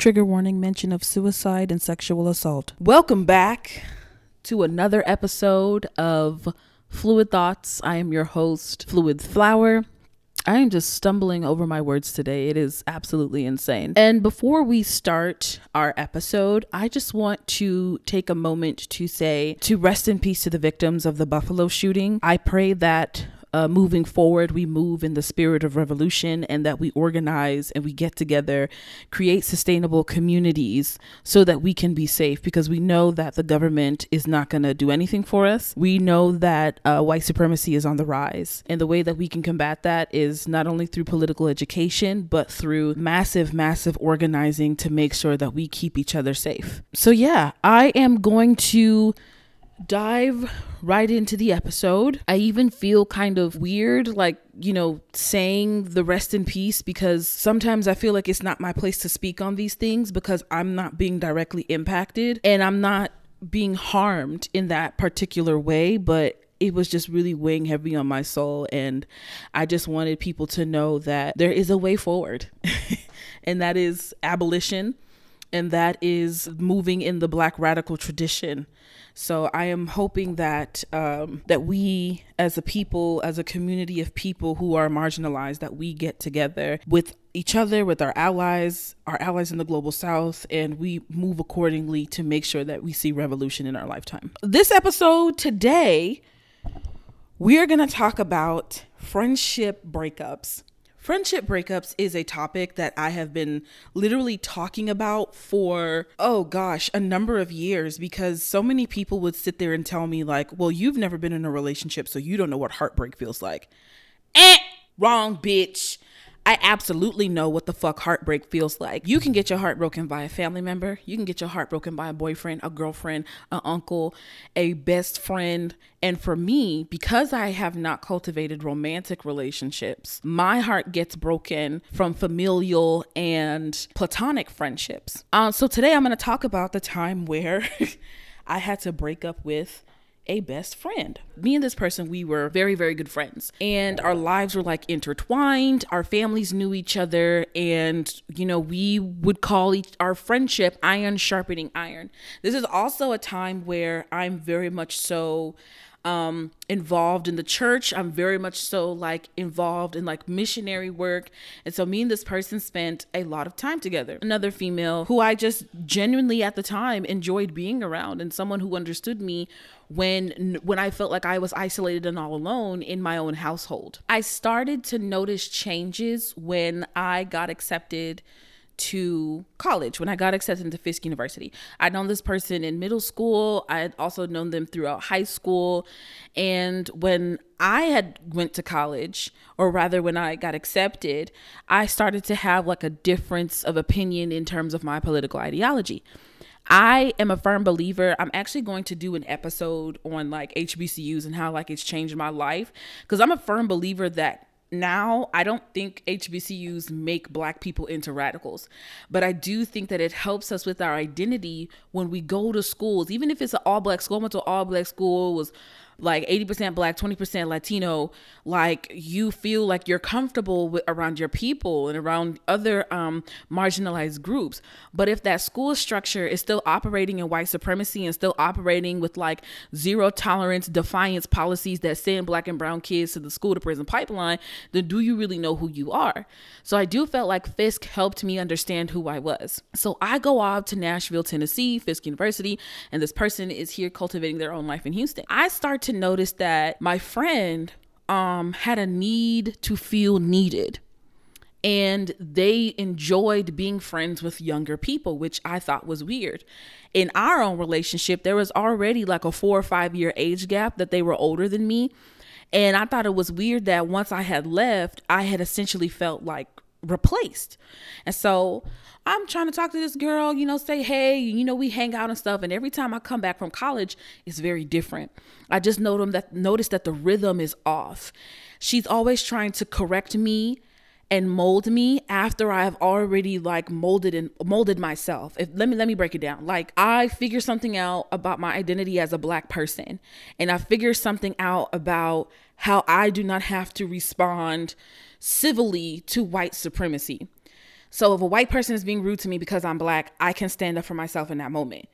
Trigger warning mention of suicide and sexual assault. Welcome back to another episode of Fluid Thoughts. I am your host, Fluid Flower. I am just stumbling over my words today. It is absolutely insane. And before we start our episode, I just want to take a moment to say to rest in peace to the victims of the Buffalo shooting. I pray that uh, moving forward, we move in the spirit of revolution and that we organize and we get together, create sustainable communities so that we can be safe because we know that the government is not going to do anything for us. We know that uh, white supremacy is on the rise. And the way that we can combat that is not only through political education, but through massive, massive organizing to make sure that we keep each other safe. So, yeah, I am going to dive right into the episode. I even feel kind of weird, like, you know, saying the rest in peace because sometimes I feel like it's not my place to speak on these things because I'm not being directly impacted and I'm not being harmed in that particular way, but it was just really weighing heavy on my soul. And I just wanted people to know that there is a way forward, and that is abolition, and that is moving in the Black radical tradition. So I am hoping that um, that we, as a people, as a community of people who are marginalized, that we get together with each other, with our allies, our allies in the global south, and we move accordingly to make sure that we see revolution in our lifetime. This episode today, we are going to talk about friendship breakups. Friendship breakups is a topic that I have been literally talking about for, oh gosh, a number of years because so many people would sit there and tell me, like, well, you've never been in a relationship, so you don't know what heartbreak feels like. Eh, wrong, bitch. I absolutely know what the fuck heartbreak feels like. You can get your heart broken by a family member. You can get your heart broken by a boyfriend, a girlfriend, an uncle, a best friend. And for me, because I have not cultivated romantic relationships, my heart gets broken from familial and platonic friendships. Uh, so today I'm going to talk about the time where I had to break up with a best friend. Me and this person, we were very, very good friends. And our lives were like intertwined. Our families knew each other. And, you know, we would call each our friendship iron sharpening iron. This is also a time where I'm very much so um, involved in the church. I'm very much so like involved in like missionary work. And so me and this person spent a lot of time together. Another female who I just genuinely at the time enjoyed being around and someone who understood me when when I felt like I was isolated and all alone in my own household. I started to notice changes when I got accepted to college when I got accepted into Fisk University. I'd known this person in middle school. I had also known them throughout high school. And when I had went to college, or rather when I got accepted, I started to have like a difference of opinion in terms of my political ideology. I am a firm believer. I'm actually going to do an episode on like HBCUs and how like it's changed my life because I'm a firm believer that now I don't think HBCUs make black people into radicals, but I do think that it helps us with our identity when we go to schools, even if it's an all black school. I went to all black school, was like 80% black 20% latino like you feel like you're comfortable with, around your people and around other um, marginalized groups. But if that school structure is still operating in white supremacy and still operating with like zero tolerance defiance policies that send black and brown kids to the school to prison pipeline then do you really know who you are? So i do felt like fisk helped me understand who i was. So i go off to nashville tennessee fisk university and this person is here cultivating their own life in houston. I start to to notice that my friend um, had a need to feel needed. And they enjoyed being friends with younger people, which I thought was weird. In our own relationship, there was already like a four or five year age gap that they were older than me. And I thought it was weird that once I had left, I had essentially felt like replaced. And so I'm trying to talk to this girl, you know, say hey, you know, we hang out and stuff. And every time I come back from college, it's very different. I just noticed that notice that the rhythm is off. She's always trying to correct me and mold me after I've already like molded and molded myself. If let me let me break it down. Like I figure something out about my identity as a black person and I figure something out about how I do not have to respond civilly to white supremacy. So if a white person is being rude to me because I'm black, I can stand up for myself in that moment.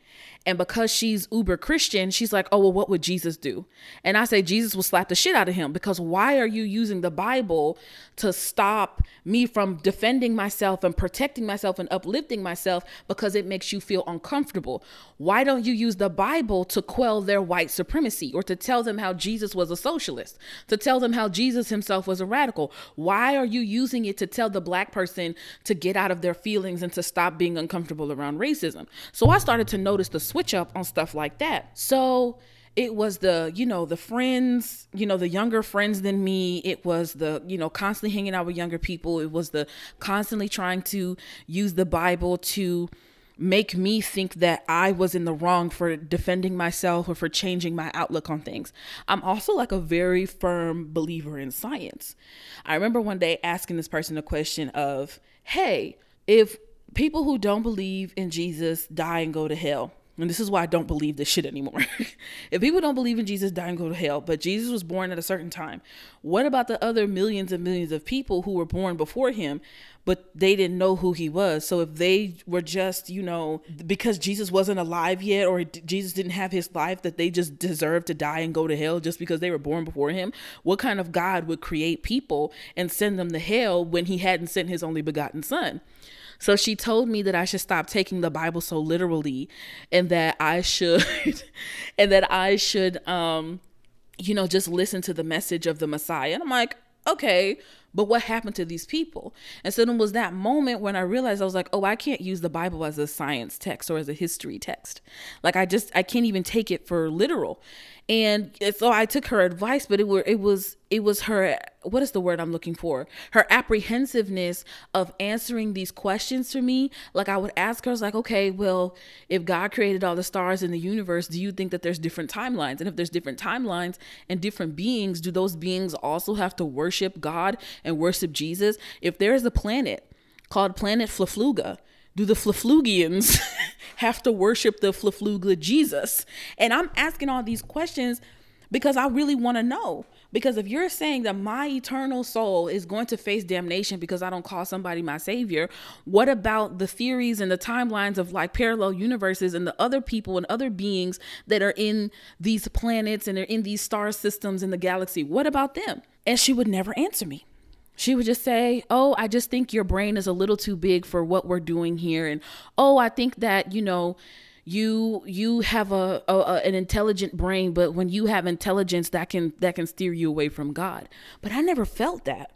And because she's uber Christian, she's like, oh, well, what would Jesus do? And I say, Jesus will slap the shit out of him because why are you using the Bible to stop me from defending myself and protecting myself and uplifting myself because it makes you feel uncomfortable? Why don't you use the Bible to quell their white supremacy or to tell them how Jesus was a socialist, to tell them how Jesus himself was a radical? Why are you using it to tell the black person to get out of their feelings and to stop being uncomfortable around racism? So I started to notice the switch up on stuff like that. So it was the you know the friends you know the younger friends than me it was the you know constantly hanging out with younger people it was the constantly trying to use the bible to make me think that I was in the wrong for defending myself or for changing my outlook on things. I'm also like a very firm believer in science. I remember one day asking this person a question of, "Hey, if people who don't believe in Jesus die and go to hell, and this is why I don't believe this shit anymore. if people don't believe in Jesus, die and go to hell, but Jesus was born at a certain time, what about the other millions and millions of people who were born before him, but they didn't know who he was? So if they were just, you know, because Jesus wasn't alive yet or Jesus didn't have his life, that they just deserved to die and go to hell just because they were born before him, what kind of God would create people and send them to hell when he hadn't sent his only begotten son? So she told me that I should stop taking the Bible so literally and that I should and that I should um you know just listen to the message of the Messiah. And I'm like, okay, but what happened to these people? And so then was that moment when I realized I was like, oh, I can't use the Bible as a science text or as a history text. Like I just I can't even take it for literal and so I took her advice, but it were it was it was her what is the word I'm looking for? Her apprehensiveness of answering these questions for me. Like I would ask her, I was like, okay, well, if God created all the stars in the universe, do you think that there's different timelines? And if there's different timelines and different beings, do those beings also have to worship God and worship Jesus? If there is a planet called Planet Flafluga, do the Flaflugians have to worship the Flafluga Jesus? And I'm asking all these questions because I really want to know. Because if you're saying that my eternal soul is going to face damnation because I don't call somebody my savior, what about the theories and the timelines of like parallel universes and the other people and other beings that are in these planets and they're in these star systems in the galaxy? What about them? And she would never answer me she would just say, Oh, I just think your brain is a little too big for what we're doing here. And oh, I think that, you know, you you have a, a, a, an intelligent brain but when you have intelligence that can that can steer you away from god but i never felt that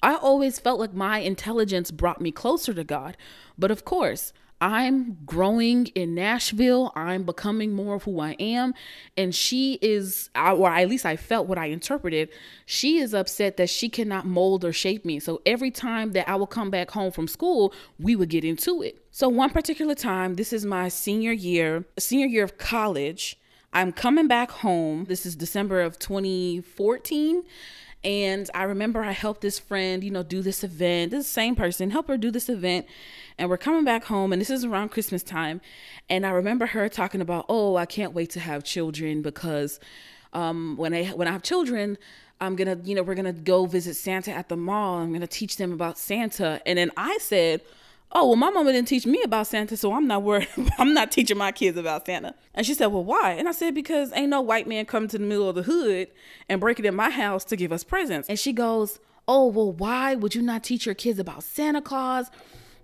i always felt like my intelligence brought me closer to god but of course I'm growing in Nashville. I'm becoming more of who I am. And she is, or at least I felt what I interpreted, she is upset that she cannot mold or shape me. So every time that I will come back home from school, we would get into it. So one particular time, this is my senior year, senior year of college. I'm coming back home. This is December of 2014. And I remember I helped this friend, you know, do this event. This same person, help her do this event. And we're coming back home and this is around christmas time. And i remember her talking about oh i can't wait to have children because um, when i when i have children i'm gonna you know we're gonna go visit santa at the mall. I'm gonna teach them about santa. And then i said oh well my mama didn't teach me about santa so i'm not worried i'm not teaching my kids about santa. And she said well why? And i said because ain't no white man coming to the middle of the hood and breaking in my house to give us presents. And she goes oh well why would you not teach your kids about santa claus?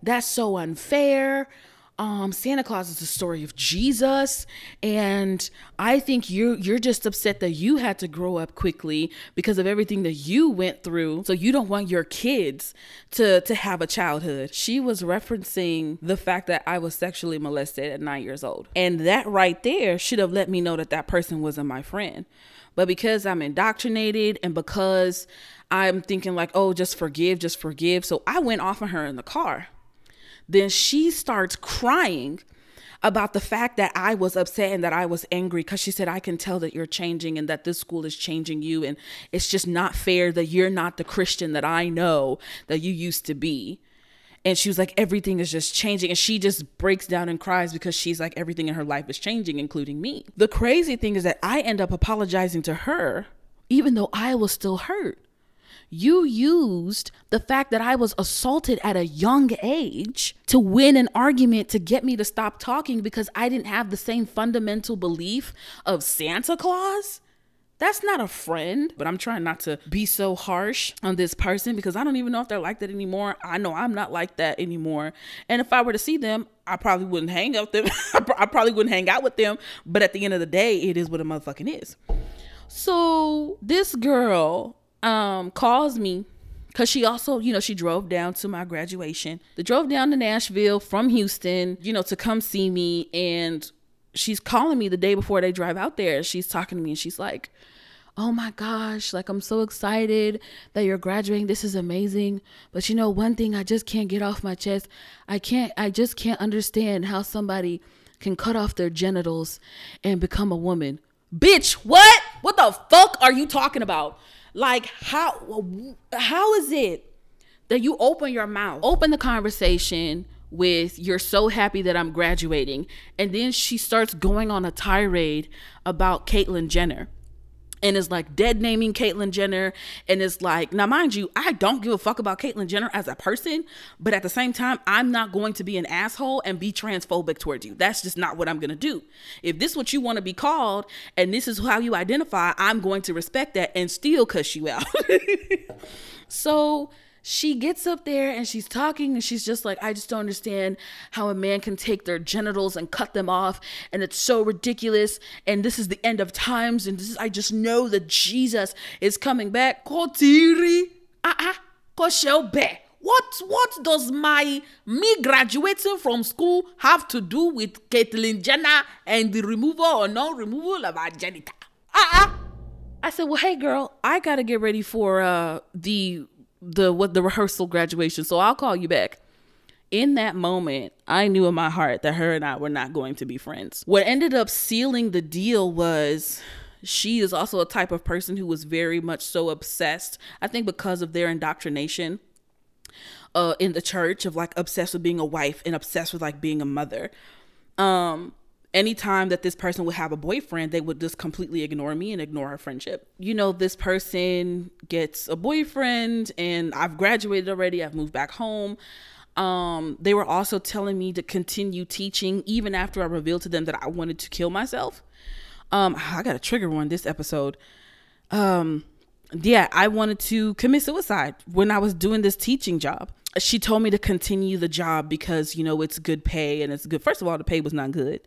That's so unfair. Um, Santa Claus is the story of Jesus, and I think you you're just upset that you had to grow up quickly because of everything that you went through. So you don't want your kids to to have a childhood. She was referencing the fact that I was sexually molested at nine years old, and that right there should have let me know that that person wasn't my friend. But because I'm indoctrinated and because I'm thinking like, oh, just forgive, just forgive, so I went off on her in the car then she starts crying about the fact that I was upset and that I was angry because she said, I can tell that you're changing and that this school is changing you. And it's just not fair that you're not the Christian that I know that you used to be. And she was like, everything is just changing. And she just breaks down and cries because she's like, everything in her life is changing, including me. The crazy thing is that I end up apologizing to her, even though I was still hurt You used the fact that I was assaulted at a young age to win an argument to get me to stop talking because I didn't have the same fundamental belief of Santa Claus. That's not a friend, but I'm trying not to be so harsh on this person because I don't even know if they're like that anymore. I know I'm not like that anymore. And if I were to see them, I probably wouldn't hang out them. I probably wouldn't hang out with them. But at the end of the day, it is what a motherfucking is. So this girl um calls me because she also, you know, she drove down to my graduation. They drove down to Nashville from Houston, you know, to come see me. And she's calling me the day before they drive out there. She's talking to me and she's like, Oh my gosh, like I'm so excited that you're graduating. This is amazing. But you know, one thing I just can't get off my chest. I can't, I just can't understand how somebody can cut off their genitals and become a woman. Bitch, what? What the fuck are you talking about? Like, how, how is it that you open your mouth, open the conversation, with you're so happy that I'm graduating. And then she starts going on a tirade about Caitlyn Jenner. And is like dead naming Caitlyn Jenner. And it's like, now mind you, I don't give a fuck about Caitlyn Jenner as a person, but at the same time, I'm not going to be an asshole and be transphobic towards you. That's just not what I'm gonna do. If this is what you want to be called and this is how you identify, I'm going to respect that and still cuss you out. so she gets up there and she's talking and she's just like, I just don't understand how a man can take their genitals and cut them off. And it's so ridiculous. And this is the end of times. And this is, I just know that Jesus is coming back. Kotiri. Ah, ah. What what does my me graduating from school have to do with Caitlyn Jenner and the removal or non-removal of our genital? Ah, ah. I said, well, hey girl, I gotta get ready for uh the the what the rehearsal graduation. So I'll call you back. In that moment, I knew in my heart that her and I were not going to be friends. What ended up sealing the deal was she is also a type of person who was very much so obsessed, I think because of their indoctrination uh in the church of like obsessed with being a wife and obsessed with like being a mother. Um anytime that this person would have a boyfriend, they would just completely ignore me and ignore our friendship. You know, this person gets a boyfriend and I've graduated already, I've moved back home. Um, they were also telling me to continue teaching even after I revealed to them that I wanted to kill myself. Um, I got a trigger one this episode. Um, yeah, I wanted to commit suicide when I was doing this teaching job she told me to continue the job because you know it's good pay and it's good first of all the pay was not good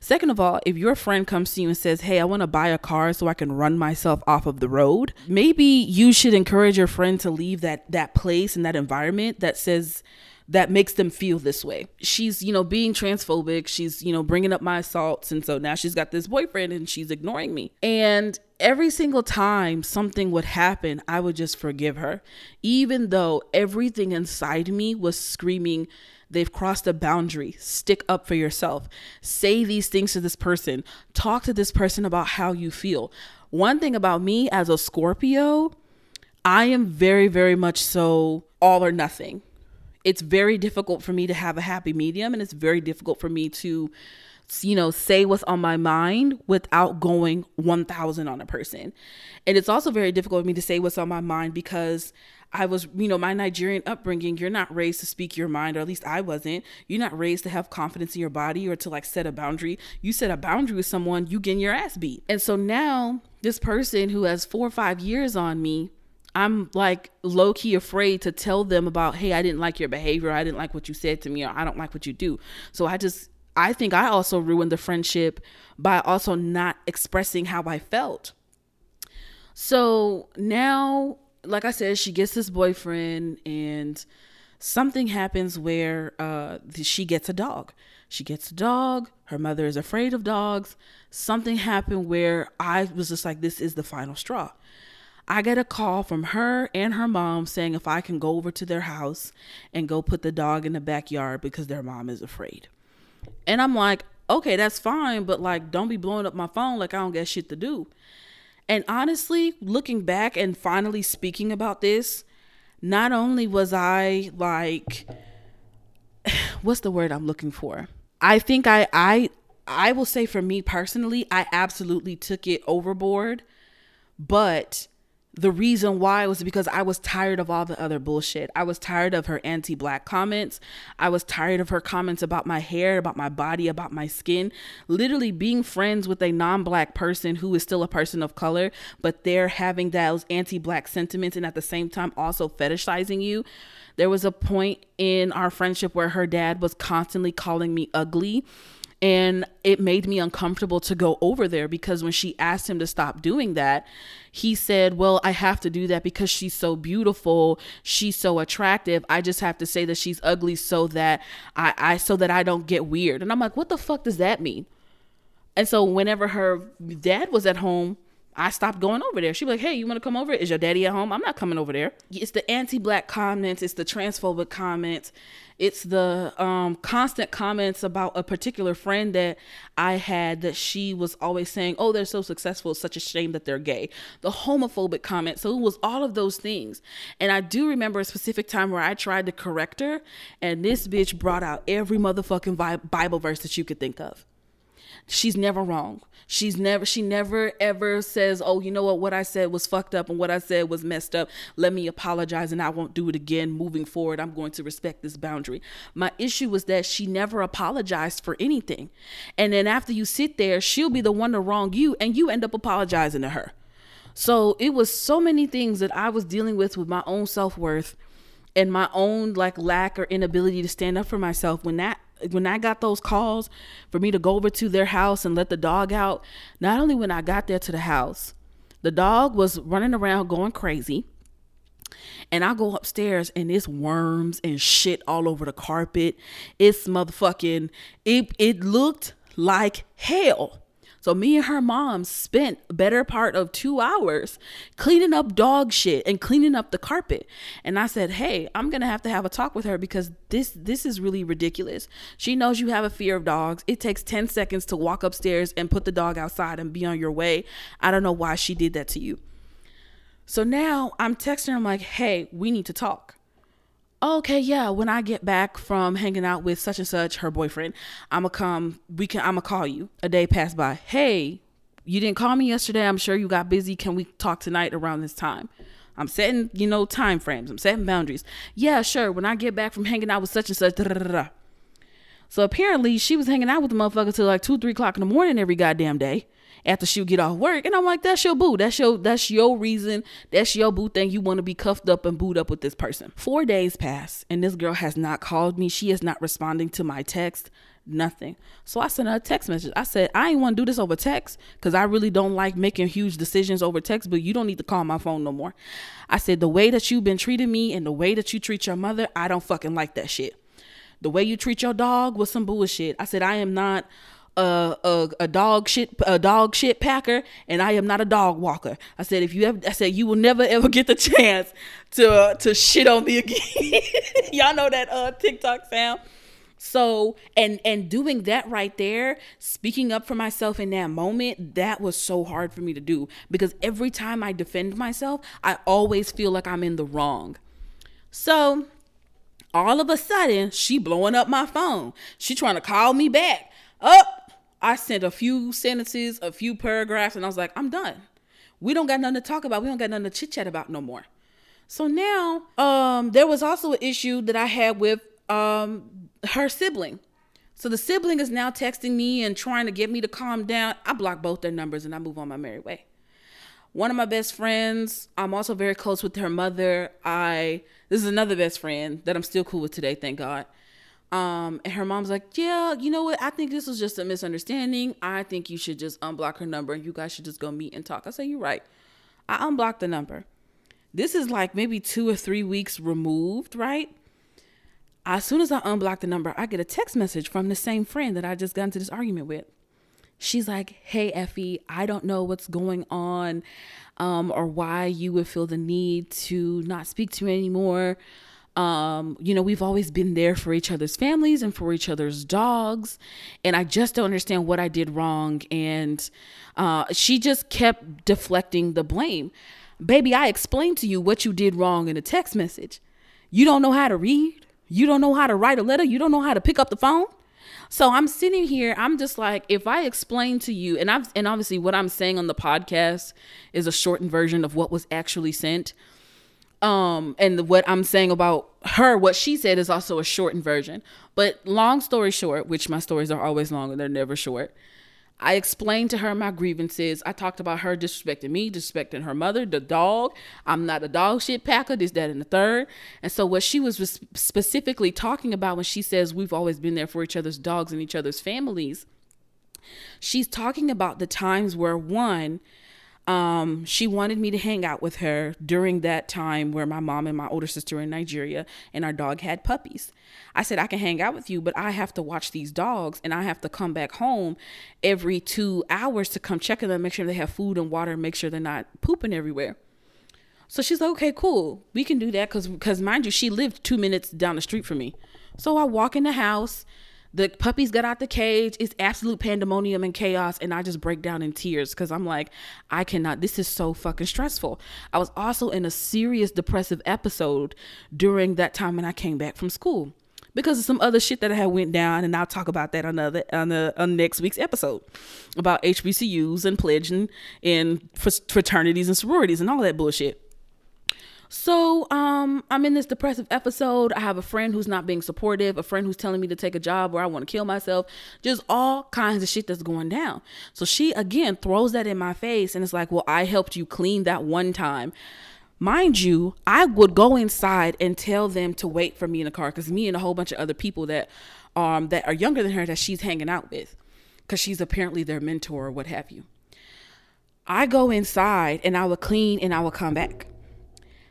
second of all if your friend comes to you and says hey i want to buy a car so i can run myself off of the road maybe you should encourage your friend to leave that that place and that environment that says that makes them feel this way. She's, you know, being transphobic. She's, you know, bringing up my assaults. And so now she's got this boyfriend and she's ignoring me. And every single time something would happen, I would just forgive her, even though everything inside me was screaming, They've crossed a boundary. Stick up for yourself. Say these things to this person. Talk to this person about how you feel. One thing about me as a Scorpio, I am very, very much so all or nothing it's very difficult for me to have a happy medium and it's very difficult for me to you know say what's on my mind without going 1000 on a person and it's also very difficult for me to say what's on my mind because I was, you know, my Nigerian upbringing, you're not raised to speak your mind, or at least I wasn't. You're not raised to have confidence in your body or to like set a boundary. You set a boundary with someone, you get your ass beat. And so now, this person who has four or five years on me I'm like low key afraid to tell them about, hey, I didn't like your behavior, I didn't like what you said to me, or I don't like what you do. So I just, I think I also ruined the friendship by also not expressing how I felt. So now, like I said, she gets this boyfriend, and something happens where uh, she gets a dog. She gets a dog. Her mother is afraid of dogs. Something happened where I was just like, this is the final straw. I get a call from her and her mom saying if I can go over to their house and go put the dog in the backyard because their mom is afraid. And I'm like, okay, that's fine, but like, don't be blowing up my phone like I don't got shit to do. And honestly, looking back and finally speaking about this, not only was I like, what's the word I'm looking for? I think I, I, I will say for me personally, I absolutely took it overboard, but the reason why was because I was tired of all the other bullshit. I was tired of her anti black comments. I was tired of her comments about my hair, about my body, about my skin. Literally being friends with a non black person who is still a person of color, but they're having those anti black sentiments and at the same time also fetishizing you. There was a point in our friendship where her dad was constantly calling me ugly and it made me uncomfortable to go over there because when she asked him to stop doing that, he said, Well, I have to do that because she's so beautiful. She's so attractive. I just have to say that she's ugly so that I, I so that I don't get weird. And I'm like, what the fuck does that mean? And so whenever her dad was at home, I stopped going over there. She'd be like, hey, you want to come over? Is your daddy at home? I'm not coming over there. It's the anti black comments, it's the transphobic comments, it's the um, constant comments about a particular friend that I had that she was always saying, oh, they're so successful. It's such a shame that they're gay. The homophobic comments. So it was all of those things. And I do remember a specific time where I tried to correct her, and this bitch brought out every motherfucking Bible verse that you could think of she's never wrong. She's never she never ever says, "Oh, you know what? What I said was fucked up and what I said was messed up. Let me apologize and I won't do it again moving forward. I'm going to respect this boundary." My issue was that she never apologized for anything. And then after you sit there, she'll be the one to wrong you and you end up apologizing to her. So, it was so many things that I was dealing with with my own self-worth and my own like lack or inability to stand up for myself when that when I got those calls for me to go over to their house and let the dog out, not only when I got there to the house, the dog was running around going crazy. And I go upstairs and it's worms and shit all over the carpet. It's motherfucking it it looked like hell. So me and her mom spent better part of two hours cleaning up dog shit and cleaning up the carpet. And I said, "Hey, I'm gonna have to have a talk with her because this this is really ridiculous. She knows you have a fear of dogs. It takes ten seconds to walk upstairs and put the dog outside and be on your way. I don't know why she did that to you." So now I'm texting her. I'm like, "Hey, we need to talk." Okay, yeah, when I get back from hanging out with such and such, her boyfriend, I'ma come, we can, I'ma call you. A day passed by. Hey, you didn't call me yesterday. I'm sure you got busy. Can we talk tonight around this time? I'm setting, you know, time frames. I'm setting boundaries. Yeah, sure. When I get back from hanging out with such and such, da, da, da, so apparently she was hanging out with the motherfucker till like two, three o'clock in the morning every goddamn day after she would get off work. And I'm like, that's your boo. That's your that's your reason. That's your boo thing. You want to be cuffed up and booed up with this person. Four days pass and this girl has not called me. She is not responding to my text. Nothing. So I sent her a text message. I said, I ain't want to do this over text because I really don't like making huge decisions over text, but you don't need to call my phone no more. I said, the way that you've been treating me and the way that you treat your mother, I don't fucking like that shit. The way you treat your dog was some bullshit. I said, I am not a, a, a dog shit a dog shit packer and I am not a dog walker. I said if you ever I said you will never ever get the chance to uh, to shit on me again. Y'all know that uh TikTok sound. So and and doing that right there, speaking up for myself in that moment, that was so hard for me to do because every time I defend myself, I always feel like I'm in the wrong. So all of a sudden, she blowing up my phone. She trying to call me back. Up, I sent a few sentences, a few paragraphs, and I was like, I'm done. We don't got nothing to talk about. We don't got nothing to chit chat about no more. So now, um, there was also an issue that I had with um her sibling. So the sibling is now texting me and trying to get me to calm down. I block both their numbers and I move on my merry way. One of my best friends, I'm also very close with her mother. I this is another best friend that I'm still cool with today, thank God. Um, and her mom's like, Yeah, you know what? I think this was just a misunderstanding. I think you should just unblock her number and you guys should just go meet and talk. I say, You're right. I unblocked the number. This is like maybe two or three weeks removed, right? As soon as I unblock the number, I get a text message from the same friend that I just got into this argument with. She's like, Hey, Effie, I don't know what's going on um, or why you would feel the need to not speak to me anymore. Um, you know, we've always been there for each other's families and for each other's dogs. And I just don't understand what I did wrong. And uh, she just kept deflecting the blame. Baby, I explained to you what you did wrong in a text message. You don't know how to read. You don't know how to write a letter. You don't know how to pick up the phone. So I'm sitting here, I'm just like, if I explain to you, and I've and obviously what I'm saying on the podcast is a shortened version of what was actually sent. Um, and what I'm saying about her, what she said is also a shortened version. But long story short, which my stories are always long and they're never short. I explained to her my grievances. I talked about her disrespecting me, disrespecting her mother, the dog. I'm not a dog shit packer, this, that, and the third. And so, what she was specifically talking about when she says we've always been there for each other's dogs and each other's families, she's talking about the times where one, um, she wanted me to hang out with her during that time where my mom and my older sister were in Nigeria and our dog had puppies. I said, I can hang out with you, but I have to watch these dogs and I have to come back home every two hours to come check on them, make sure they have food and water, make sure they're not pooping everywhere. So she's like, okay, cool. We can do that because, because mind you, she lived two minutes down the street from me. So I walk in the house the puppies got out the cage. It's absolute pandemonium and chaos. And I just break down in tears because I'm like, I cannot, this is so fucking stressful. I was also in a serious depressive episode during that time when I came back from school because of some other shit that I had went down, and I'll talk about that on the on the on next week's episode about HBCUs and pledging in fraternities and sororities and all that bullshit. So, um, I'm in this depressive episode. I have a friend who's not being supportive, a friend who's telling me to take a job where I want to kill myself, just all kinds of shit that's going down. So she again throws that in my face and it's like, "Well, I helped you clean that one time." Mind you, I would go inside and tell them to wait for me in the car cuz me and a whole bunch of other people that um that are younger than her that she's hanging out with cuz she's apparently their mentor or what have you. I go inside and I would clean and I would come back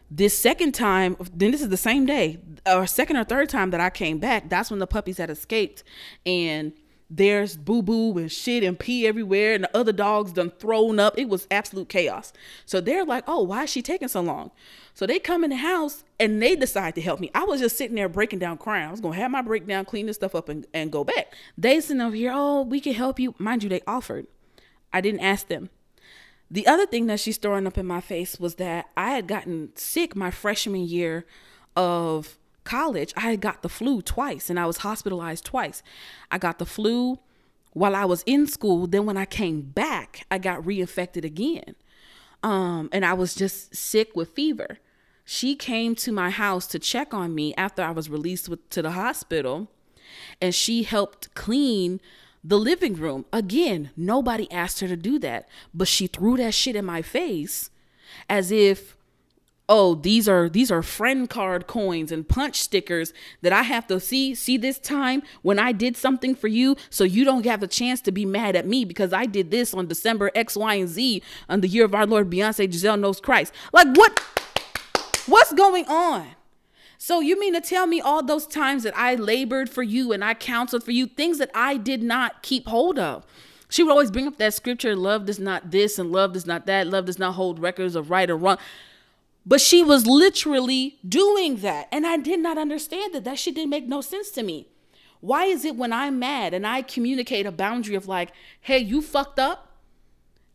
this second time, then this is the same day, or second or third time that I came back, that's when the puppies had escaped. And there's boo boo and shit and pee everywhere, and the other dogs done thrown up. It was absolute chaos. So they're like, oh, why is she taking so long? So they come in the house and they decide to help me. I was just sitting there breaking down crying. I was gonna have my breakdown, clean this stuff up, and, and go back. They sitting over here, oh, we can help you. Mind you, they offered. I didn't ask them. The other thing that she's throwing up in my face was that I had gotten sick my freshman year of college. I had got the flu twice and I was hospitalized twice. I got the flu while I was in school. Then when I came back, I got reinfected again. Um, and I was just sick with fever. She came to my house to check on me after I was released with, to the hospital and she helped clean the living room. Again, nobody asked her to do that, but she threw that shit in my face as if oh these are these are friend card coins and punch stickers that i have to see see this time when i did something for you so you don't have a chance to be mad at me because i did this on december x y and z on the year of our lord beyonce giselle Knowles christ like what what's going on so you mean to tell me all those times that I labored for you and I counseled for you, things that I did not keep hold of? She would always bring up that scripture, love does not this and love does not that, love does not hold records of right or wrong. But she was literally doing that. And I did not understand that. That shit didn't make no sense to me. Why is it when I'm mad and I communicate a boundary of like, hey, you fucked up?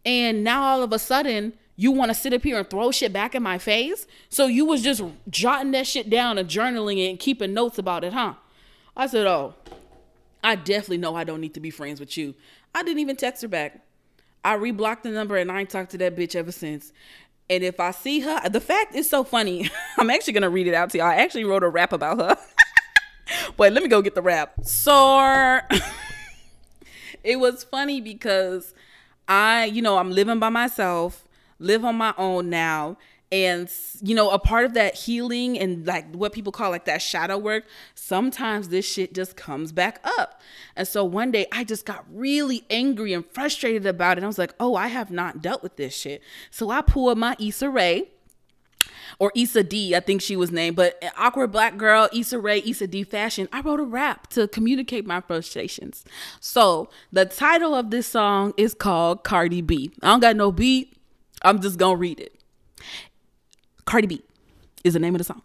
And now all of a sudden you want to sit up here and throw shit back in my face? So you was just jotting that shit down and journaling it and keeping notes about it, huh? I said, Oh, I definitely know I don't need to be friends with you. I didn't even text her back. I reblocked the number and I ain't talked to that bitch ever since. And if I see her, the fact is so funny. I'm actually gonna read it out to y'all. I actually wrote a rap about her. Wait, let me go get the rap. So it was funny because I, you know, I'm living by myself live on my own now and you know a part of that healing and like what people call like that shadow work sometimes this shit just comes back up and so one day i just got really angry and frustrated about it i was like oh i have not dealt with this shit so i pulled my Issa Rae or Issa Dee, I think she was named, but awkward black girl, Issa Rae, Issa Dee fashion. I wrote a rap to communicate my frustrations. So the title of this song is called Cardi B. I don't got no beat. I'm just gonna read it. Cardi B is the name of the song.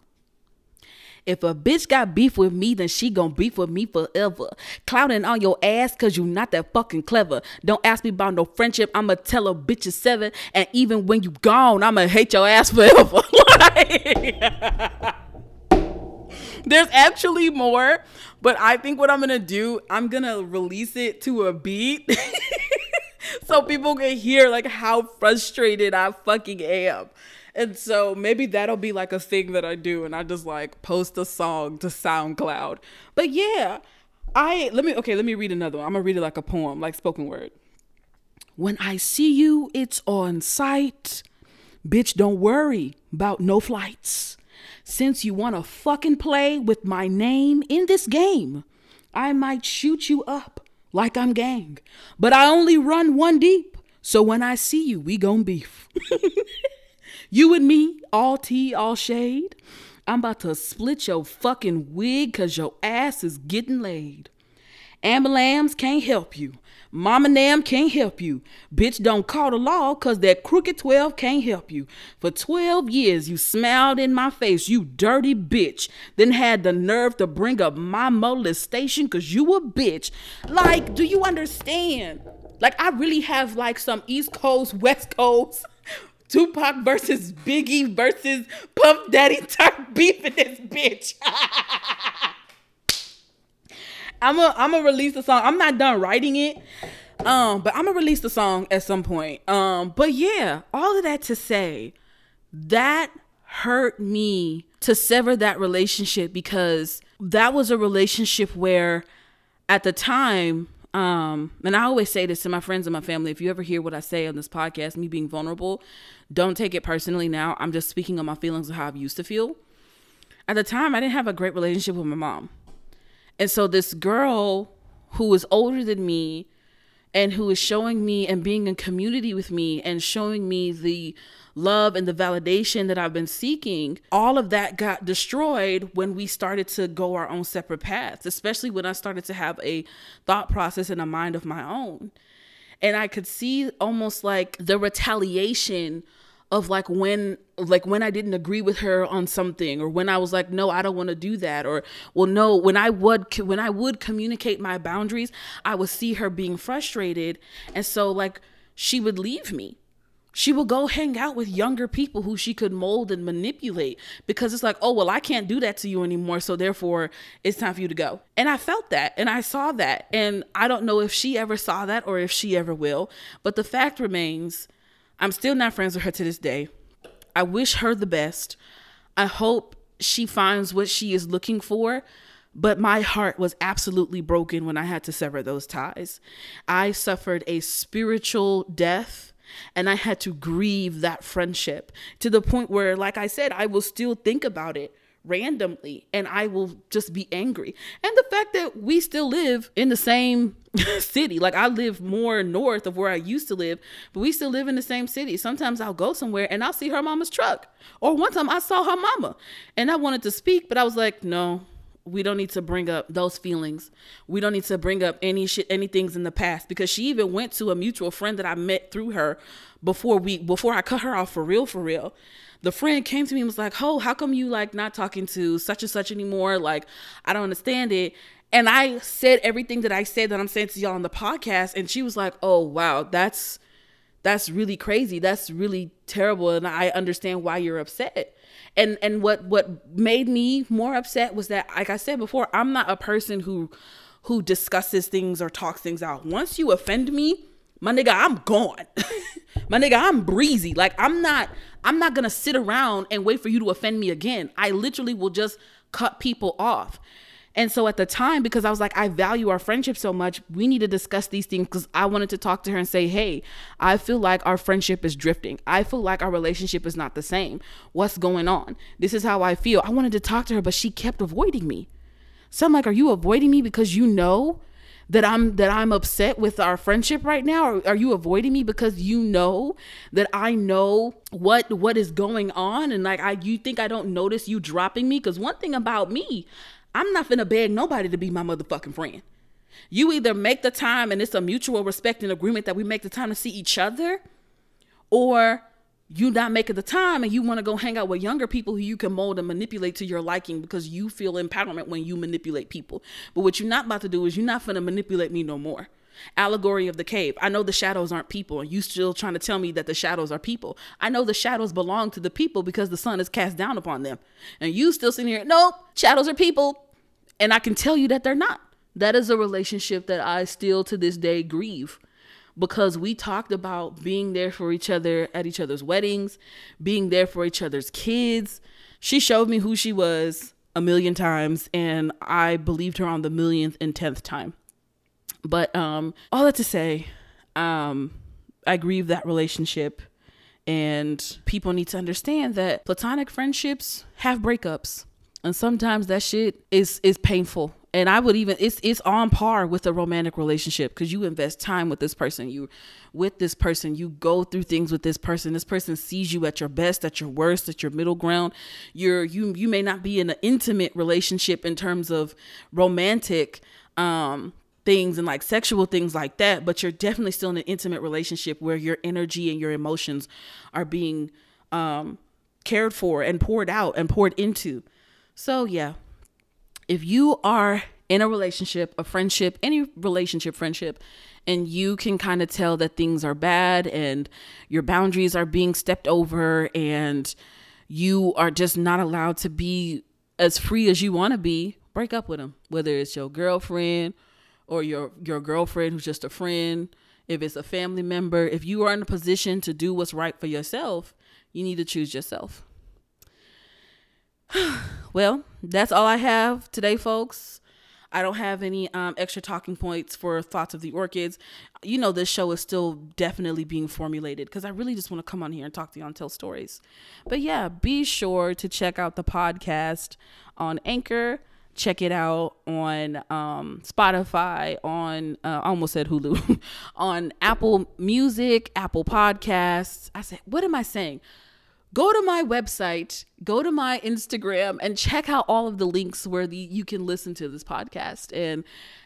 If a bitch got beef with me, then she gon' beef with me forever. Clouding on your ass cause you not that fucking clever. Don't ask me about no friendship, I'ma tell a bitch is seven. And even when you gone, I'ma hate your ass forever. There's actually more, but I think what I'm gonna do, I'm gonna release it to a beat. so people can hear like how frustrated I fucking am. And so maybe that'll be like a thing that I do and I just like post a song to SoundCloud. But yeah, I let me okay, let me read another one. I'm gonna read it like a poem, like spoken word. When I see you, it's on sight. Bitch, don't worry about no flights. Since you wanna fucking play with my name in this game, I might shoot you up like I'm gang. But I only run one deep, so when I see you, we gon' beef. you and me, all tea, all shade. I'm about to split your fucking wig cause your ass is getting laid. Ambulance can't help you. Mama Nam can't help you. Bitch, don't call the law cause that crooked 12 can't help you. For 12 years, you smiled in my face, you dirty bitch. Then had the nerve to bring up my molestation cause you a bitch. Like, do you understand? Like, I really have like some East Coast, West Coast. Tupac versus Biggie versus Puff Daddy type beef in this bitch. I'm gonna I'm release the song. I'm not done writing it. Um, but I'm gonna release the song at some point. Um, but yeah, all of that to say that hurt me to sever that relationship because that was a relationship where at the time um and i always say this to my friends and my family if you ever hear what i say on this podcast me being vulnerable don't take it personally now i'm just speaking on my feelings of how i used to feel at the time i didn't have a great relationship with my mom and so this girl who was older than me and who is showing me and being in community with me and showing me the love and the validation that I've been seeking, all of that got destroyed when we started to go our own separate paths, especially when I started to have a thought process and a mind of my own. And I could see almost like the retaliation of like when like when I didn't agree with her on something or when I was like no I don't want to do that or well no when I would when I would communicate my boundaries I would see her being frustrated and so like she would leave me she would go hang out with younger people who she could mold and manipulate because it's like, oh, well, I can't do that to you anymore. So therefore, it's time for you to go. And I felt that and I saw that. And I don't know if she ever saw that or if she ever will. But the fact remains I'm still not friends with her to this day. I wish her the best. I hope she finds what she is looking for. But my heart was absolutely broken when I had to sever those ties. I suffered a spiritual death and I had to grieve that friendship to the point where, like I said, I will still think about it randomly and I will just be angry. And the fact that we still live in the same city, like I live more north of where I used to live, but we still live in the same city. Sometimes I'll go somewhere and I'll see her mama's truck. Or one time I saw her mama and I wanted to speak, but I was like, no, we don't need to bring up those feelings. We don't need to bring up any shit, any things in the past because she even went to a mutual friend that I met through her before we before I cut her off for real for real the friend came to me and was like, "Oh, how come you like not talking to such and such anymore? Like, I don't understand it." And I said everything that I said that I'm saying to y'all on the podcast, and she was like, "Oh, wow, that's that's really crazy. That's really terrible, and I understand why you're upset." And and what what made me more upset was that, like I said before, I'm not a person who who discusses things or talks things out. Once you offend me, my nigga, I'm gone. my nigga, I'm breezy. Like I'm not I'm not to sit around and wait for you to offend me again. I literally will just cut people off. And so at the time, because I was like, I value our friendship so much, we need to discuss these things because I wanted to talk to her and say, hey, I feel like our friendship is drifting. I feel like our relationship is not the same. What's going on? This is how I feel. I wanted to talk to her, but she kept avoiding me. So I'm like, are you avoiding me because you know that I'm that I'm upset with our friendship right now or are you avoiding me because you know that I know what what is going on and like I you think I don't notice you dropping me cuz one thing about me I'm not to beg nobody to be my motherfucking friend. You either make the time and it's a mutual respect and agreement that we make the time to see each other or you not making the time and you want to go hang out with younger people who you can mold and manipulate to your liking because you feel empowerment when you manipulate people. But what you're not about to do is you're not to manipulate me no more. Allegory of the cave. I know the shadows aren't people, and you still trying to tell me that the shadows are people. I know the shadows belong to the people because the sun is cast down upon them. And you still sitting here, nope, shadows are people. And I can tell you that they're not. That is a relationship that I still to this day grieve because we talked about being there for each other at each other's weddings, being there for each other's kids. She showed me who she was a million times, and I believed her on the millionth and tenth time. But um, all that to say, um, I grieve that relationship, and people need to understand that platonic friendships have breakups, and sometimes that shit is is painful and I would even it's it's on par with a romantic relationship because you invest time with this person, you with this person, you go through things with this person. This person sees you at your best, at your worst, at your middle ground. You're you you may not be in an intimate relationship in terms of romantic um things and like sexual things like that, but you're definitely still in an intimate relationship where your energy and your emotions are being um cared for and poured out and poured into. So yeah, if you are in a relationship, a friendship, any relationship, friendship, and you can kind of tell that things are bad and your boundaries are being stepped over and you are just not allowed to be as free as you want to be, break up with them. Whether it's your girlfriend or your your girlfriend who's just a friend, if it's a family member, if you are in a position to do what's right for yourself, you need to choose yourself. well, that's all I have today, folks. I don't have any um, extra talking points for thoughts of the orchids. You know, this show is still definitely being formulated because I really just want to come on here and talk to you and tell stories. But yeah, be sure to check out the podcast on Anchor. Check it out on um, Spotify, on uh, I almost said Hulu, on Apple Music, Apple Podcasts. I said, what am I saying? Go to my website, go to my Instagram, and check out all of the links where the, you can listen to this podcast. And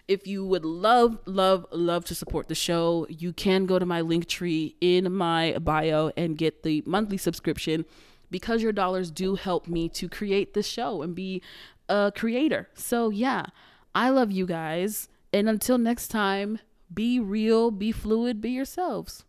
if you would love, love, love to support the show, you can go to my Linktree in my bio and get the monthly subscription because your dollars do help me to create this show and be a creator. So, yeah, I love you guys. And until next time, be real, be fluid, be yourselves.